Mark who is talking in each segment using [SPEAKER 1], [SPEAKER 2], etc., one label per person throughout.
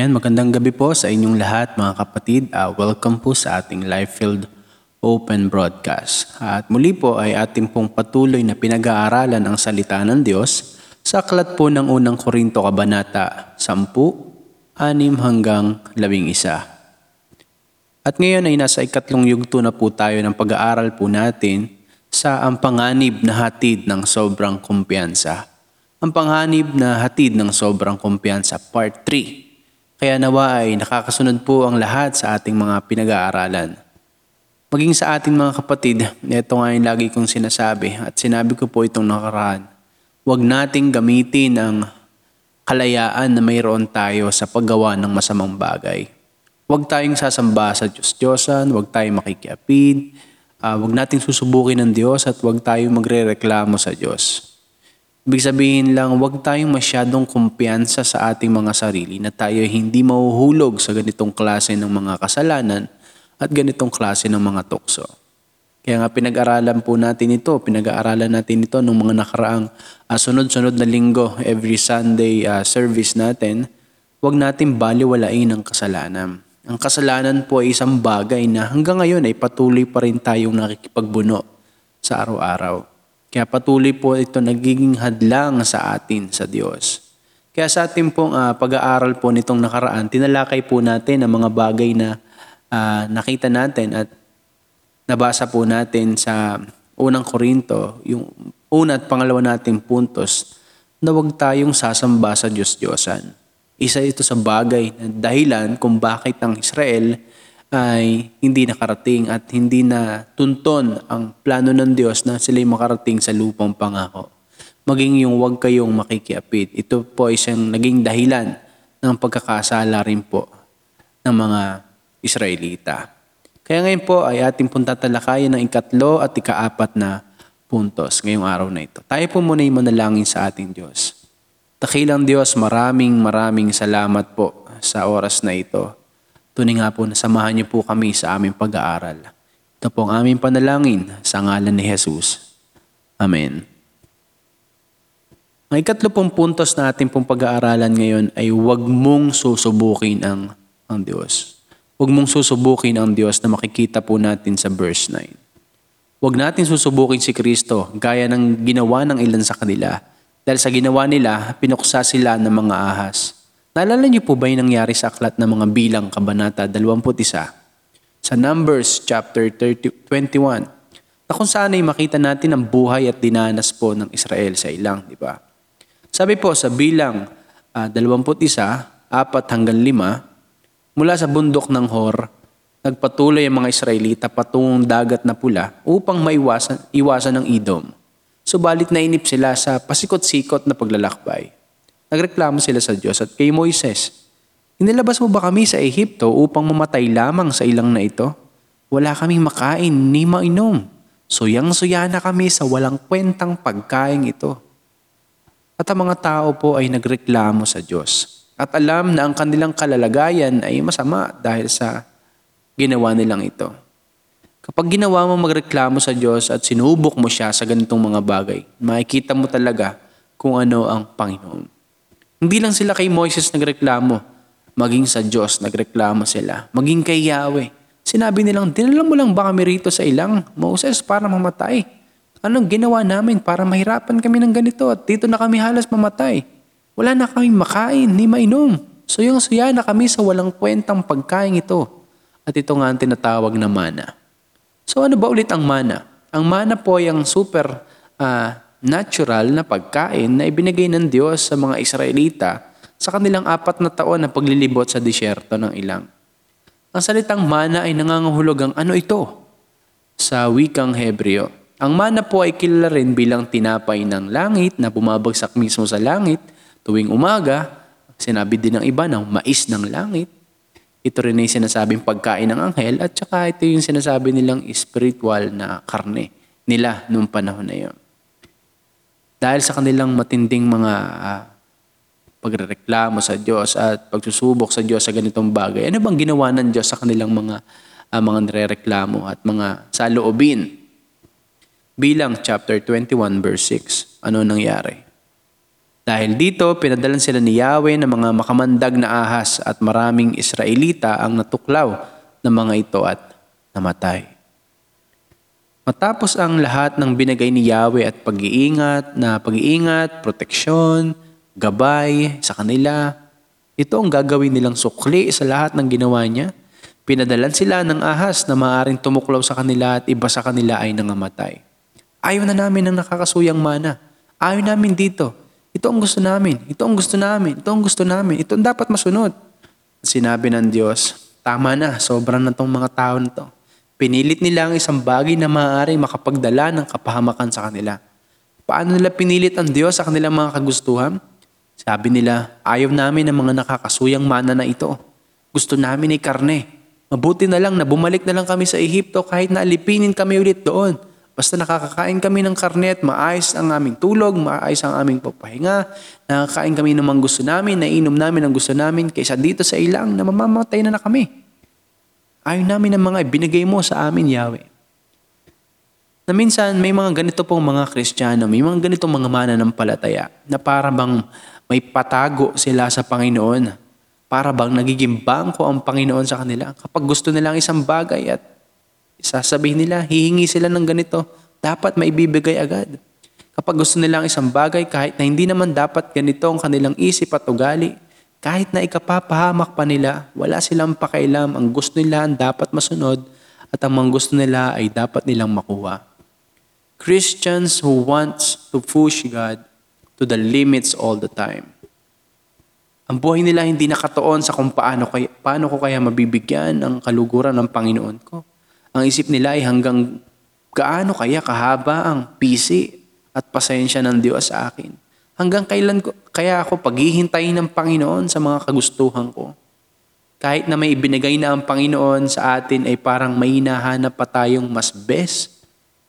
[SPEAKER 1] Ayan, magandang gabi po sa inyong lahat mga kapatid. Uh, welcome po sa ating live-filled open broadcast. At muli po ay ating pong patuloy na pinag-aaralan ang salita ng Diyos sa aklat po ng unang Korinto Kabanata 10, 6 hanggang 11. At ngayon ay nasa ikatlong yugto na po tayo ng pag-aaral po natin sa ang panganib na hatid ng sobrang kumpiyansa. Ang panganib na hatid ng sobrang kumpiyansa, part 3. Kaya nawa ay nakakasunod po ang lahat sa ating mga pinag-aaralan. Maging sa ating mga kapatid, ito nga yung lagi kong sinasabi at sinabi ko po itong nakaraan. Huwag nating gamitin ang kalayaan na mayroon tayo sa paggawa ng masamang bagay. Huwag tayong sasamba sa Diyos-Diyosan, huwag tayong makikiapid, uh, huwag nating susubukin ng Diyos at huwag tayong magre-reklamo sa Diyos. Ibig sabihin lang, huwag tayong masyadong kumpiyansa sa ating mga sarili na tayo hindi mahuhulog sa ganitong klase ng mga kasalanan at ganitong klase ng mga tukso. Kaya nga pinag-aralan po natin ito, pinag-aaralan natin ito nung mga nakaraang uh, sunod-sunod na linggo, every Sunday uh, service natin, huwag natin baliwalain ang kasalanan. Ang kasalanan po ay isang bagay na hanggang ngayon ay patuloy pa rin tayong nakikipagbuno sa araw-araw. Kaya patuloy po ito nagiging hadlang sa atin sa Diyos. Kaya sa ating pong uh, pag-aaral po nitong nakaraan, tinalakay po natin ang mga bagay na uh, nakita natin at nabasa po natin sa unang Korinto, yung una at pangalawa nating puntos, na huwag tayong sasamba sa Diyos-Diyosan. Isa ito sa bagay na dahilan kung bakit ang Israel ay hindi nakarating at hindi na tunton ang plano ng Diyos na sila'y makarating sa lupang pangako. Maging yung huwag kayong makikiapit. Ito po ay siyang naging dahilan ng pagkakasala rin po ng mga Israelita. Kaya ngayon po ay ating pong tatalakayan ng ikatlo at ikaapat na puntos ngayong araw na ito. Tayo po muna yung manalangin sa ating Diyos. Takilang Diyos, maraming maraming salamat po sa oras na ito Tunay nga po na samahan niyo po kami sa aming pag-aaral. Ito po ang aming panalangin sa ngalan ni Jesus. Amen. Ang ikatlo pong puntos na ating pong pag-aaralan ngayon ay huwag mong susubukin ang, ang Diyos. Huwag mong susubukin ang Diyos na makikita po natin sa verse 9. Huwag natin susubukin si Kristo gaya ng ginawa ng ilan sa kanila. Dahil sa ginawa nila, pinuksa sila ng mga ahas. Naalala niyo po ba yung nangyari sa aklat ng mga bilang kabanata 21? Sa Numbers chapter 30, 21 na kung saan ay makita natin ang buhay at dinanas po ng Israel sa ilang, di ba? Sabi po sa bilang uh, 21, 4 hanggang 5, mula sa bundok ng Hor, nagpatuloy ang mga Israelita patungong dagat na pula upang maiwasan iwasan ng Idom. Subalit nainip sila sa pasikot-sikot na paglalakbay. Nagreklamo sila sa Diyos at kay Moises, Inilabas mo ba kami sa Ehipto upang mamatay lamang sa ilang na ito? Wala kaming makain ni mainom. Suyang-suya na kami sa walang kwentang pagkain ito. At ang mga tao po ay nagreklamo sa Diyos. At alam na ang kanilang kalalagayan ay masama dahil sa ginawa nilang ito. Kapag ginawa mo magreklamo sa Diyos at sinubok mo siya sa ganitong mga bagay, makikita mo talaga kung ano ang Panginoon. Hindi lang sila kay Moises nagreklamo, maging sa Diyos nagreklamo sila, maging kay Yahweh. Sinabi nilang, dinala mo lang ba kami rito sa ilang, Moses, para mamatay? Anong ginawa namin para mahirapan kami ng ganito at dito na kami halos mamatay? Wala na kaming makain ni mainom. So yung suya na kami sa walang kwentang pagkain ito. At ito nga ang tinatawag na mana. So ano ba ulit ang mana? Ang mana po ay ang super uh, natural na pagkain na ibinigay ng Diyos sa mga Israelita sa kanilang apat na taon na paglilibot sa disyerto ng ilang. Ang salitang mana ay nangangahulog ang ano ito sa wikang Hebreo. Ang mana po ay kilala rin bilang tinapay ng langit na bumabagsak mismo sa langit tuwing umaga. Sinabi din ng iba ng mais ng langit. Ito rin ay sinasabing pagkain ng anghel at saka ito yung sinasabi nilang spiritual na karne nila noong panahon na yon. Dahil sa kanilang matinding mga uh, pagrereklamo sa Diyos at pagsusubok sa Diyos sa ganitong bagay, ano bang ginawa ng Diyos sa kanilang mga uh, mga nirereklamo at mga saloobin? Bilang chapter 21 verse 6, ano nangyari? Dahil dito, pinadalan sila ni Yahweh ng mga makamandag na ahas at maraming Israelita ang natuklaw ng mga ito at namatay. Matapos ang lahat ng binigay ni Yahweh at pag-iingat na pag-iingat, proteksyon, gabay sa kanila, ito ang gagawin nilang sukli sa lahat ng ginawa niya. Pinadalan sila ng ahas na maaaring tumuklaw sa kanila at iba sa kanila ay nangamatay. Ayaw na namin ng nakakasuyang mana. Ayaw namin dito. Ito ang gusto namin. Ito ang gusto namin. Ito ang gusto namin. Ito ang dapat masunod. Sinabi ng Diyos, tama na, sobrang na tong mga tao na to. Pinilit nila ang isang bagay na maaaring makapagdala ng kapahamakan sa kanila. Paano nila pinilit ang Diyos sa kanilang mga kagustuhan? Sabi nila, ayaw namin ng mga nakakasuyang mana na ito. Gusto namin ay karne. Mabuti na lang na bumalik na lang kami sa Ehipto kahit na alipinin kami ulit doon. Basta nakakakain kami ng karne at maayos ang aming tulog, maayos ang aming papahinga, nakakain kami ng mga gusto namin, nainom namin ang gusto namin, kaysa dito sa ilang na mamamatay na na kami. Ayaw namin ng mga binigay mo sa amin, Yahweh. Na minsan may mga ganito pong mga Kristiyano, may mga ganitong mga mananampalataya na para bang may patago sila sa Panginoon. Para bang nagiging bangko ang Panginoon sa kanila. Kapag gusto nila ang isang bagay at Sasabihin nila, hihingi sila ng ganito, dapat maibibigay agad. Kapag gusto nila ang isang bagay, kahit na hindi naman dapat ganito ang kanilang isip at ugali, kahit na ikapapahamak pa nila, wala silang pakailam, ang gusto nila ang dapat masunod at ang mga gusto nila ay dapat nilang makuha. Christians who wants to push God to the limits all the time. Ang buhay nila hindi nakatoon sa kung paano, kaya, paano ko kaya mabibigyan ang kaluguran ng Panginoon ko. Ang isip nila ay hanggang gaano kaya kahaba ang pisi at pasensya ng Diyos sa akin. Hanggang kailan ko, kaya ako paghihintayin ng Panginoon sa mga kagustuhan ko. Kahit na may ibinigay na ang Panginoon sa atin ay parang may hinahanap pa tayong mas best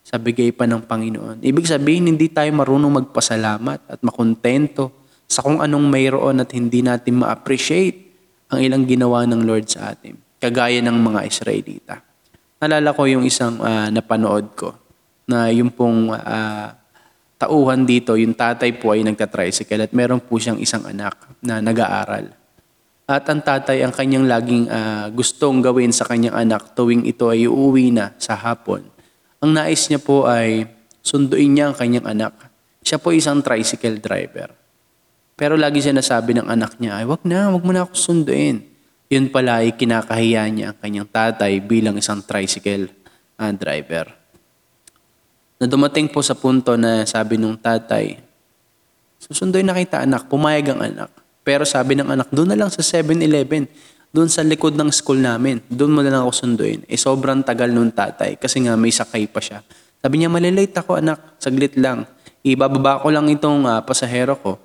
[SPEAKER 1] sa bigay pa ng Panginoon. Ibig sabihin, hindi tayo marunong magpasalamat at makontento sa kung anong mayroon at hindi natin ma-appreciate ang ilang ginawa ng Lord sa atin. Kagaya ng mga Israelita. Nalala ko yung isang uh, napanood ko na yung pong uh, tauhan dito, yung tatay po ay nagka-tricycle at meron po siyang isang anak na nag-aaral. At ang tatay ang kanyang laging uh, gustong gawin sa kanyang anak tuwing ito ay uuwi na sa hapon. Ang nais niya po ay sunduin niya ang kanyang anak. Siya po isang tricycle driver. Pero lagi siya nasabi ng anak niya ay, wag na, wag mo na ako sunduin. Yun pala ay kinakahiya niya ang kanyang tatay bilang isang tricycle uh, driver. Na dumating po sa punto na sabi nung tatay, susunduin na kita anak, pumayag ang anak. Pero sabi ng anak, doon na lang sa 7-Eleven, doon sa likod ng school namin, doon mo na lang ako sunduin. Eh sobrang tagal nung tatay kasi nga may sakay pa siya. Sabi niya, malilate ako anak, saglit lang. Ibababa ko lang itong uh, pasahero ko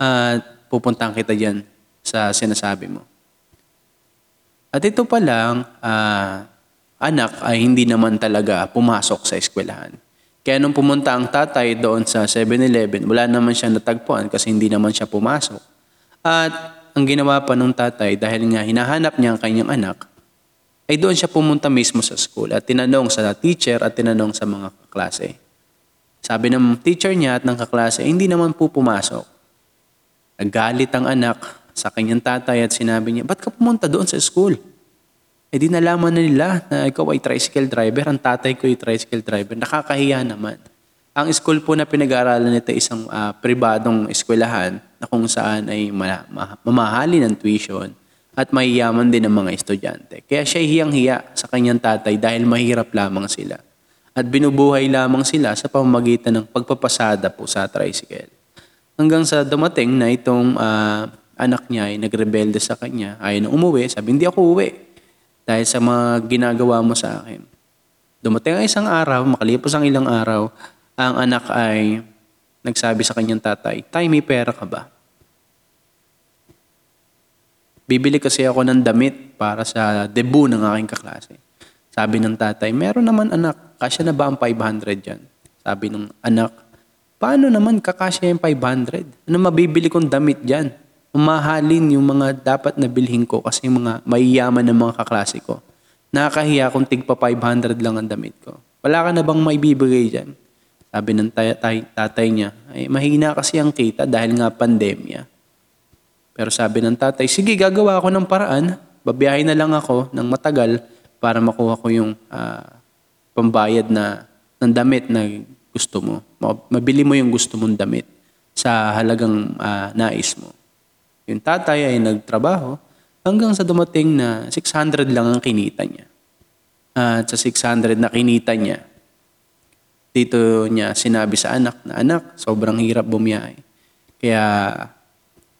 [SPEAKER 1] at uh, pupuntahan kita dyan sa sinasabi mo. At ito pa lang, uh, anak ay hindi naman talaga pumasok sa eskwelahan. Kaya nung pumunta ang tatay doon sa 7-Eleven, wala naman siya natagpuan kasi hindi naman siya pumasok. At ang ginawa pa nung tatay, dahil nga hinahanap niya ang kanyang anak, ay doon siya pumunta mismo sa school at tinanong sa teacher at tinanong sa mga kaklase. Sabi ng teacher niya at ng kaklase, hindi naman po pumasok. Nagalit ang anak sa kanyang tatay at sinabi niya, ba't ka pumunta doon sa school? E di nalaman na nila na ikaw ay tricycle driver, ang tatay ko ay tricycle driver. Nakakahiya naman. Ang school po na pinag-aaralan nito isang uh, pribadong eskwelahan na kung saan ay ma- ma- mamahali ng tuition at mahiyaman din ng mga estudyante. Kaya siya hiyang-hiya sa kanyang tatay dahil mahirap lamang sila. At binubuhay lamang sila sa pamamagitan ng pagpapasada po sa tricycle. Hanggang sa dumating na itong uh, anak niya ay nagrebelde sa kanya, ayaw na umuwi, sabi, hindi ako uwi dahil sa mga ginagawa mo sa akin. Dumating ang isang araw, makalipas ang ilang araw, ang anak ay nagsabi sa kanyang tatay, Tay, may pera ka ba? Bibili kasi ako ng damit para sa debut ng aking kaklase. Sabi ng tatay, meron naman anak, kasya na ba ang 500 dyan? Sabi ng anak, paano naman kakasya yung 500? Ano mabibili kong damit dyan? Mamahalin yung mga dapat na bilhin ko kasi yung mga mayayaman ng mga kaklase ko. Nakakahiya kung tigpa 500 lang ang damit ko. Wala ka na bang maibibigay dyan? Sabi ng tatay, tatay niya, ay mahina kasi ang kita dahil nga pandemya. Pero sabi ng tatay, sige gagawa ako ng paraan. Babiyahin na lang ako ng matagal para makuha ko yung ah, pambayad na ng damit na gusto mo. Ma- Mabili mo yung gusto mong damit sa halagang ah, nais mo. Yung tatay ay nagtrabaho hanggang sa dumating na 600 lang ang kinita niya. At sa 600 na kinita niya, dito niya sinabi sa anak na anak, sobrang hirap bumiyahe. Kaya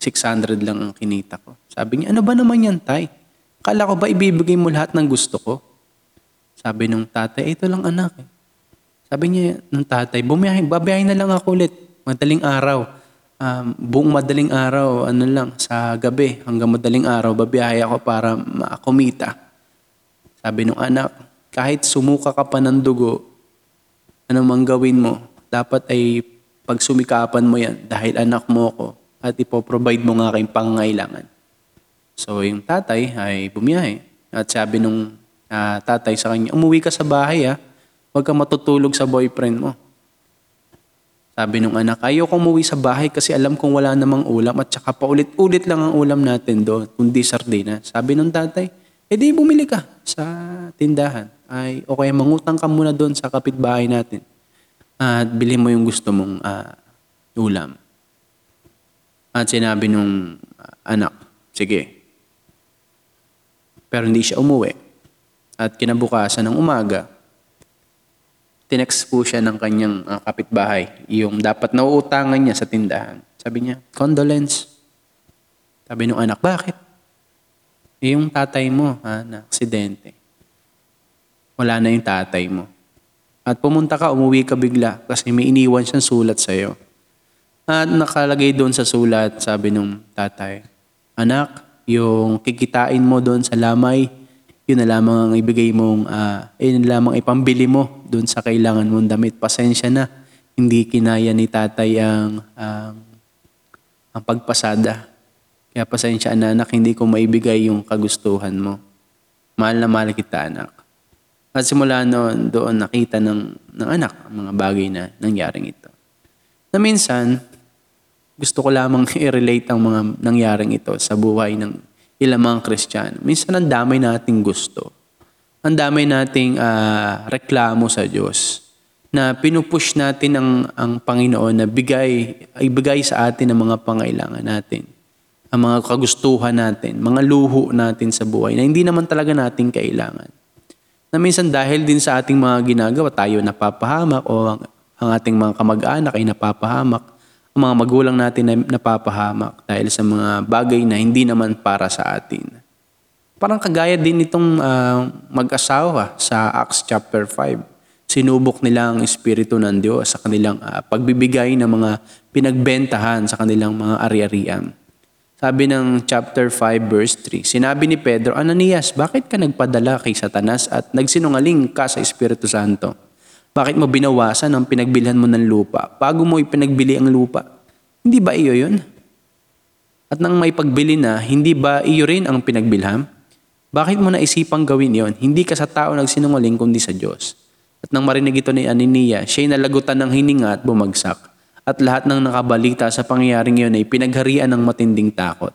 [SPEAKER 1] 600 lang ang kinita ko. Sabi niya, ano ba naman yan, tay? Kala ko ba ibibigay mo lahat ng gusto ko? Sabi nung tatay, ito lang anak. eh." Sabi niya nung tatay, bumiyahe, babiyahe na lang ako ulit. Madaling araw. Um, buong madaling araw, ano lang, sa gabi hanggang madaling araw, babiyahe ako para makumita. Sabi nung anak, kahit sumuka ka pa ng dugo, ano mang gawin mo, dapat ay pagsumikapan mo yan dahil anak mo ko at ipoprovide mo nga aking pangangailangan. So yung tatay ay bumiyahe at sabi nung ah, tatay sa kanya, umuwi ka sa bahay ah, huwag ka matutulog sa boyfriend mo. Sabi nung anak, ayoko umuwi sa bahay kasi alam kong wala namang ulam at saka paulit-ulit lang ang ulam natin doon, kundi sardina. Sabi nung tatay, edi bumili ka sa tindahan. Ay, o kaya mangutang ka muna doon sa kapitbahay natin. At bili mo yung gusto mong ah, ulam. At sinabi nung ah, anak, sige. Pero hindi siya umuwi. At kinabukasan ng umaga, tinext po siya ng kanyang ah, kapitbahay, yung dapat nauutangan niya sa tindahan. Sabi niya, condolence. Sabi nung anak, bakit? Yung tatay mo, ha, na aksidente. Wala na yung tatay mo. At pumunta ka, umuwi ka bigla kasi may iniwan siyang sulat sa'yo. At nakalagay doon sa sulat, sabi nung tatay, Anak, yung kikitain mo doon sa lamay, yun na lamang ang ibigay mong, ah, yun na lamang ipambili mo doon sa kailangan mong damit. Pasensya na, hindi kinaya ni tatay ang, ang, ang pagpasada. Kaya pasensya na anak, hindi ko maibigay yung kagustuhan mo. Mahal na mahal kita anak. At simula noon, doon nakita ng, ng anak ang mga bagay na nangyaring ito. Na minsan, gusto ko lamang i-relate ang mga nangyaring ito sa buhay ng ilang mga Kristiyano. Minsan ang damay nating gusto. Ang damay nating ah, reklamo sa Diyos na pinupush natin ang, ang Panginoon na bigay, ibigay sa atin ang mga pangailangan natin. Ang mga kagustuhan natin, mga luho natin sa buhay na hindi naman talaga natin kailangan. Na minsan dahil din sa ating mga ginagawa, tayo napapahamak o ang, ang ating mga kamag-anak ay napapahamak ang mga magulang natin na napapahamak dahil sa mga bagay na hindi naman para sa atin. Parang kagaya din itong ah, mag-asawa sa Acts chapter 5. Sinubok nila ang Espiritu ng Diyos sa kanilang ah, pagbibigay ng mga pinagbentahan sa kanilang mga ari-arian. Sabi ng chapter 5 verse 3, sinabi ni Pedro, Ananias, bakit ka nagpadala kay Satanas at nagsinungaling ka sa Espiritu Santo? Bakit mo binawasan ang pinagbilhan mo ng lupa bago mo ipinagbili ang lupa? Hindi ba iyo yun? At nang may pagbili na, hindi ba iyo rin ang pinagbilham? Bakit mo naisipang gawin yon? Hindi ka sa tao nagsinungaling kundi sa Diyos. At nang marinig ito ni Anania, siya'y nalagutan ng hininga at bumagsak. At lahat ng nakabalita sa pangyayaring iyon ay pinagharian ng matinding takot.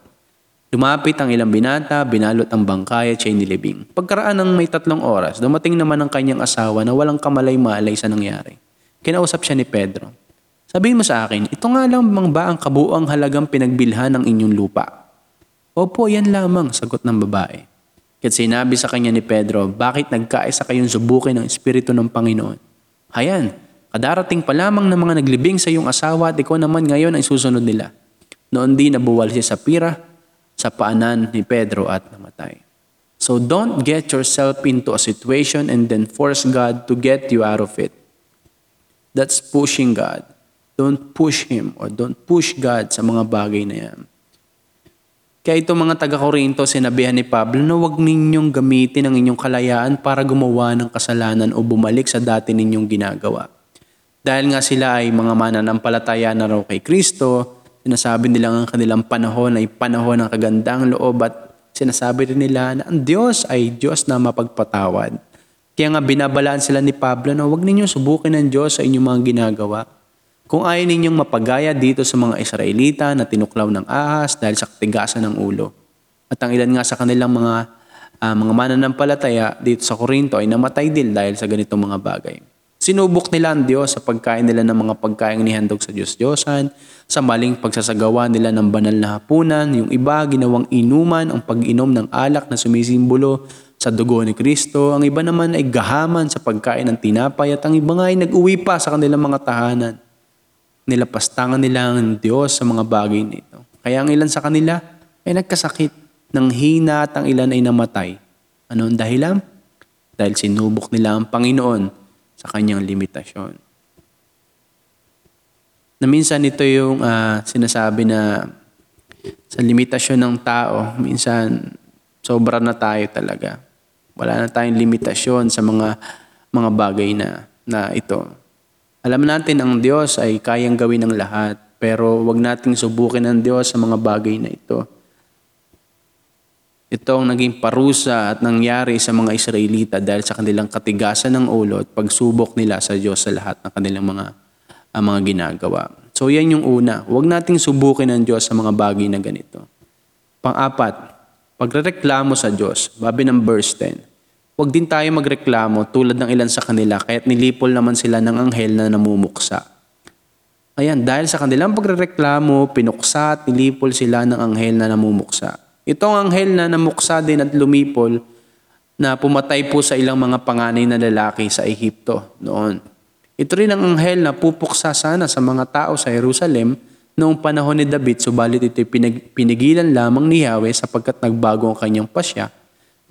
[SPEAKER 1] Lumapit ang ilang binata, binalot ang bangkay at siya'y nilibing. Pagkaraan ng may tatlong oras, dumating naman ang kanyang asawa na walang kamalay-malay sa nangyari. Kinausap siya ni Pedro. Sabihin mo sa akin, ito nga lang bang ba ang kabuang halagang pinagbilhan ng inyong lupa? Opo, yan lamang, sagot ng babae. Kaya't sinabi sa kanya ni Pedro, bakit nagkaisa kayong subukin ng Espiritu ng Panginoon? Hayan, kadarating pa lamang ng mga naglibing sa iyong asawa at ikaw naman ngayon ay susunod nila. Noon din nabuwal si Sapira sa paanan ni Pedro at namatay. So don't get yourself into a situation and then force God to get you out of it. That's pushing God. Don't push Him or don't push God sa mga bagay na yan. Kaya itong mga taga-Korinto, sinabihan ni Pablo na huwag ninyong gamitin ang inyong kalayaan para gumawa ng kasalanan o bumalik sa dati ninyong ginagawa. Dahil nga sila ay mga mananampalataya na raw kay Kristo, sinasabi nila ang kanilang panahon ay panahon ng kagandang loob at sinasabi rin nila na ang Diyos ay Diyos na mapagpatawad. Kaya nga binabalaan sila ni Pablo na huwag ninyong subukin ng Diyos sa inyong mga ginagawa. Kung ayaw ninyong mapagaya dito sa mga Israelita na tinuklaw ng ahas dahil sa katigasan ng ulo. At ang ilan nga sa kanilang mga uh, mga mananampalataya dito sa Korinto ay namatay din dahil sa ganitong mga bagay. Sinubok nila ang Diyos sa pagkain nila ng mga pagkain nihandog sa Diyos-Diyosan, sa maling pagsasagawa nila ng banal na hapunan, yung iba ginawang inuman ang pag-inom ng alak na sumisimbolo sa dugo ni Kristo, ang iba naman ay gahaman sa pagkain ng tinapay at ang iba nga ay nag-uwi pa sa kanilang mga tahanan. Nilapastangan nila ang Diyos sa mga bagay nito. Kaya ang ilan sa kanila ay nagkasakit ng hina at ang ilan ay namatay. Ano ang dahilan? Dahil sinubok nila ang Panginoon sa kanyang limitasyon. Na minsan ito yung uh, sinasabi na sa limitasyon ng tao, minsan sobra na tayo talaga. Wala na tayong limitasyon sa mga mga bagay na na ito. Alam natin ang Diyos ay kayang gawin ng lahat, pero wag nating subukin ang Diyos sa mga bagay na ito. Ito ang naging parusa at nangyari sa mga Israelita dahil sa kanilang katigasan ng ulo at pagsubok nila sa Diyos sa lahat ng kanilang mga, uh, mga ginagawa. So yan yung una. Huwag nating subukin ang Diyos sa mga bagay na ganito. Pang-apat, pagrereklamo sa Diyos. Babi ng verse 10. Huwag din tayo magreklamo tulad ng ilan sa kanila kaya't nilipol naman sila ng anghel na namumuksa. Ayan, dahil sa kanilang pagrereklamo, pinuksa at nilipol sila ng anghel na namumuksa. Itong anghel na namuksa din at lumipol na pumatay po sa ilang mga panganay na lalaki sa Ehipto noon. Ito rin ang anghel na pupuksa sana sa mga tao sa Jerusalem noong panahon ni David, subalit ito'y pinag- pinigilan lamang ni Yahweh sapagkat nagbago ang kanyang pasya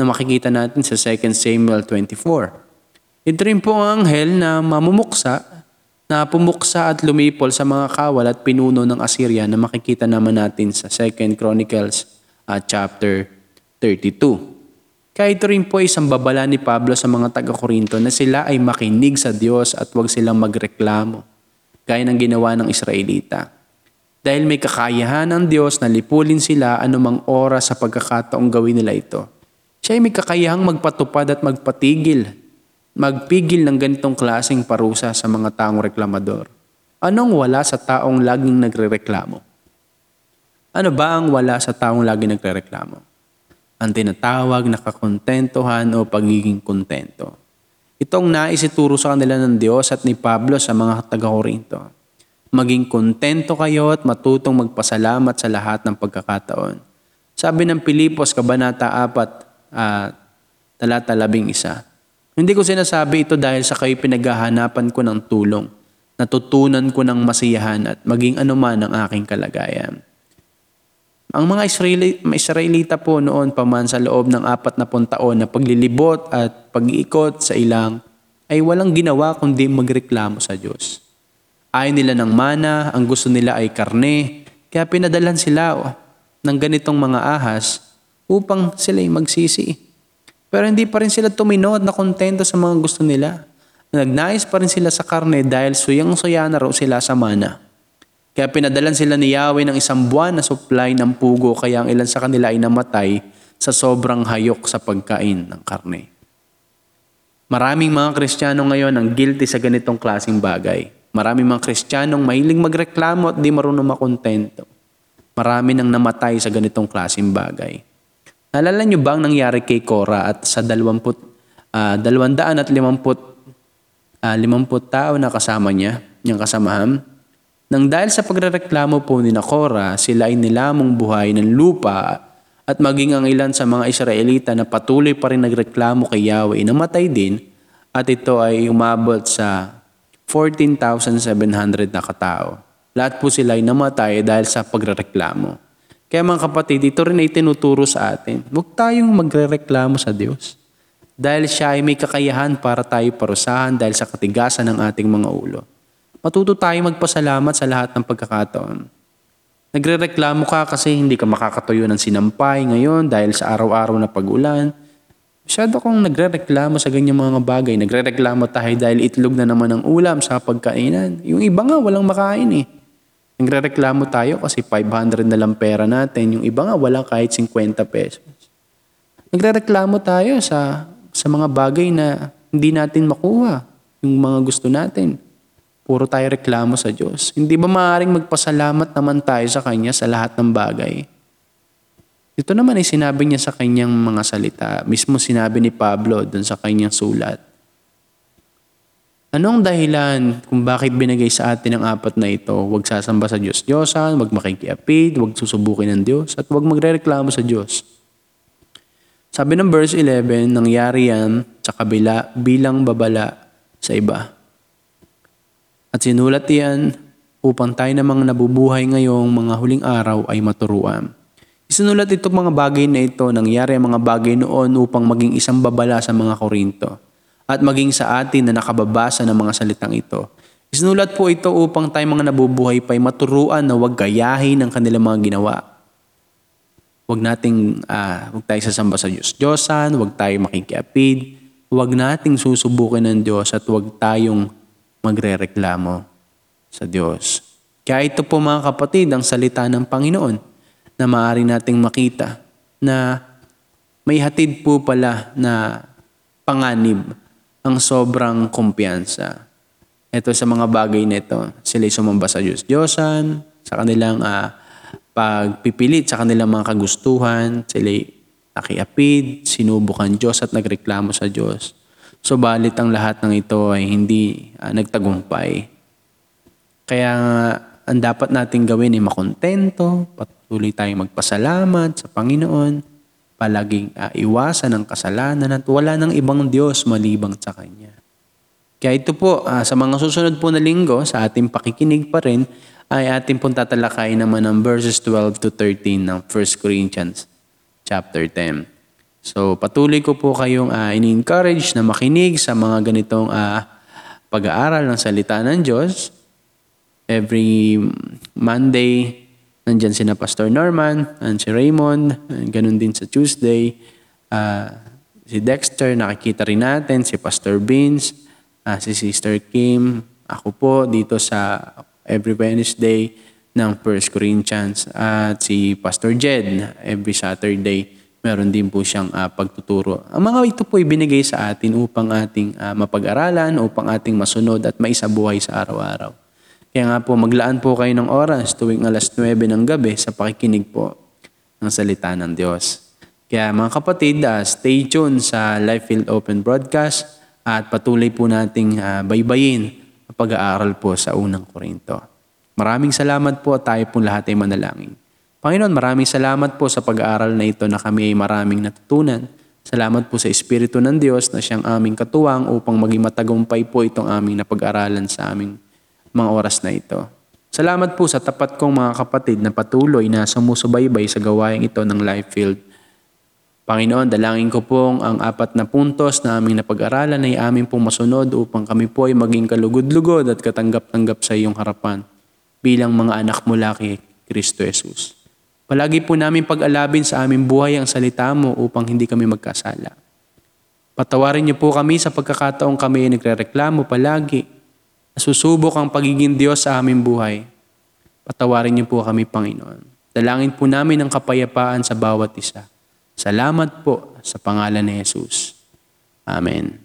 [SPEAKER 1] na makikita natin sa 2 Samuel 24. Ito rin po ang anghel na mamumuksa na pumuksa at lumipol sa mga kawal at pinuno ng Assyria na makikita naman natin sa 2 Chronicles uh, chapter 32. Kaya ito rin po isang babala ni Pablo sa mga taga-Korinto na sila ay makinig sa Diyos at huwag silang magreklamo, gaya ng ginawa ng Israelita. Dahil may kakayahan ng Diyos na lipulin sila anumang oras sa pagkakataong gawin nila ito. Siya ay may kakayahang magpatupad at magpatigil, magpigil ng ganitong klaseng parusa sa mga taong reklamador. Anong wala sa taong laging nagrereklamo? Ano ba ang wala sa taong lagi nagrereklamo? Ang tinatawag na kakontentohan o pagiging kontento. Itong nais ituro sa kanila ng Diyos at ni Pablo sa mga taga-Korinto. Maging kontento kayo at matutong magpasalamat sa lahat ng pagkakataon. Sabi ng Pilipos, Kabanata 4, uh, talata 11. Hindi ko sinasabi ito dahil sa kayo pinaghahanapan ko ng tulong. Natutunan ko ng masiyahan at maging anuman ang aking kalagayan. Ang mga Israeli, Israelita po noon paman sa loob ng apat na taon na paglilibot at pag-iikot sa ilang ay walang ginawa kundi magreklamo sa Diyos. Ayaw nila ng mana, ang gusto nila ay karne, kaya pinadalan sila oh, ng ganitong mga ahas upang sila ay magsisi. Pero hindi pa rin sila tuminod na kontento sa mga gusto nila. Nagnais pa rin sila sa karne dahil suyang-suya na raw sila sa mana. Kaya pinadalan sila ni Yahweh ng isang buwan na supply ng pugo kaya ang ilan sa kanila ay namatay sa sobrang hayok sa pagkain ng karne. Maraming mga Kristiyano ngayon ang guilty sa ganitong klasing bagay. Maraming mga Kristiyanong mahiling magreklamo at di marunong makontento. Marami nang namatay sa ganitong klasing bagay. Nalala niyo ba ang nangyari kay Cora at sa 20, uh, 250 uh, 50 tao na kasama niya, niyang kasamahan? Nang dahil sa pagrereklamo po ni Nakora, sila ay nilamong buhay ng lupa at maging ang ilan sa mga Israelita na patuloy pa rin nagreklamo kay Yahweh namatay din at ito ay umabot sa 14,700 na katao. Lahat po sila ay namatay dahil sa pagrereklamo. Kaya mga kapatid, ito rin ay tinuturo sa atin. Huwag tayong magrereklamo sa Diyos. Dahil siya ay may kakayahan para tayo parusahan dahil sa katigasan ng ating mga ulo matuto tayo magpasalamat sa lahat ng pagkakataon. Nagrereklamo ka kasi hindi ka makakatuyo ng sinampay ngayon dahil sa araw-araw na pag-ulan. Masyado kong nagrereklamo sa ganyang mga bagay. Nagrereklamo tayo dahil itlog na naman ang ulam sa pagkainan. Yung iba nga walang makain eh. Nagrereklamo tayo kasi 500 na lang pera natin. Yung iba nga walang kahit 50 pesos. Nagrereklamo tayo sa, sa mga bagay na hindi natin makuha yung mga gusto natin. Puro tayo reklamo sa Diyos. Hindi ba maaaring magpasalamat naman tayo sa Kanya sa lahat ng bagay? Ito naman ay sinabi niya sa kanyang mga salita. Mismo sinabi ni Pablo dun sa kanyang sulat. Anong dahilan kung bakit binigay sa atin ang apat na ito? Huwag sasamba sa Diyos Diyosan, huwag makikiapid, huwag susubukin ng Diyos, at huwag magrereklamo sa Diyos. Sabi ng verse 11, nangyari yan sa kabila bilang babala sa iba. At sinulat yan upang tayo namang nabubuhay ngayong mga huling araw ay maturuan. Isinulat itong mga bagay na ito, nangyari ang mga bagay noon upang maging isang babala sa mga Korinto at maging sa atin na nakababasa ng mga salitang ito. Isinulat po ito upang tayo mga nabubuhay pa ay maturuan na huwag gayahin ang kanilang mga ginawa. Huwag nating, uh, huwag tayo sasamba sa Diyos Diyosan, huwag tayo makikiapid, huwag nating susubukin ng Diyos at huwag tayong magre-reklamo sa Diyos. Kaya ito po mga kapatid ang salita ng Panginoon na maaari nating makita na may hatid po pala na panganib ang sobrang kumpiyansa. Ito sa mga bagay na ito, sila sumamba sa Diyos Diyosan, sa kanilang uh, pagpipilit sa kanilang mga kagustuhan, sila nakiapid, sinubukan Diyos at nagreklamo sa Diyos. Subalit ang lahat ng ito ay hindi uh, nagtagumpay. Kaya ang dapat nating gawin ay makontento, patuloy tayong magpasalamat sa Panginoon, palaging uh, iwasan ang kasalanan at wala ng ibang Diyos malibang sa Kanya. Kaya ito po, uh, sa mga susunod po na linggo, sa ating pakikinig pa rin, ay ating pong tatalakay naman ang verses 12 to 13 ng 1 Corinthians chapter 10. So patuloy ko po kayong uh, ini-encourage na makinig sa mga ganitong uh, pag-aaral ng salita ng Diyos. Every Monday, Nandyan si na Pastor Norman, and si Raymond, and ganun din sa Tuesday. Uh, si Dexter, nakikita rin natin, si Pastor Vince, uh, si Sister Kim, ako po dito sa every Wednesday ng 1 Corinthians at si Pastor Jed every Saturday meron din po siyang uh, pagtuturo. Ang mga ito po ibinigay sa atin upang ating uh, mapag-aralan, upang ating masunod at maisabuhay sa araw-araw. Kaya nga po, maglaan po kayo ng oras tuwing alas 9 ng gabi sa pakikinig po ng salita ng Diyos. Kaya mga kapatid, uh, stay tuned sa Life Field Open Broadcast at patuloy po nating uh, baybayin ang pag-aaral po sa unang Korinto. Maraming salamat po at tayo pong lahat ay manalangin. Panginoon, maraming salamat po sa pag-aaral na ito na kami ay maraming natutunan. Salamat po sa Espiritu ng Diyos na siyang aming katuwang upang maging matagumpay po itong aming napag-aralan sa aming mga oras na ito. Salamat po sa tapat kong mga kapatid na patuloy na sumusubaybay sa gawain ito ng Life Field. Panginoon, dalangin ko pong ang apat na puntos na aming napag-aralan ay aming pong masunod upang kami po ay maging kalugod-lugod at katanggap-tanggap sa iyong harapan bilang mga anak mula kay Kristo Jesus. Palagi po namin pag-alabin sa aming buhay ang salita mo upang hindi kami magkasala. Patawarin niyo po kami sa pagkakataong kami ay nagre-reklamo palagi Nasusubok ang pagiging Diyos sa aming buhay. Patawarin niyo po kami, Panginoon. Dalangin po namin ang kapayapaan sa bawat isa. Salamat po sa pangalan ni Jesus. Amen.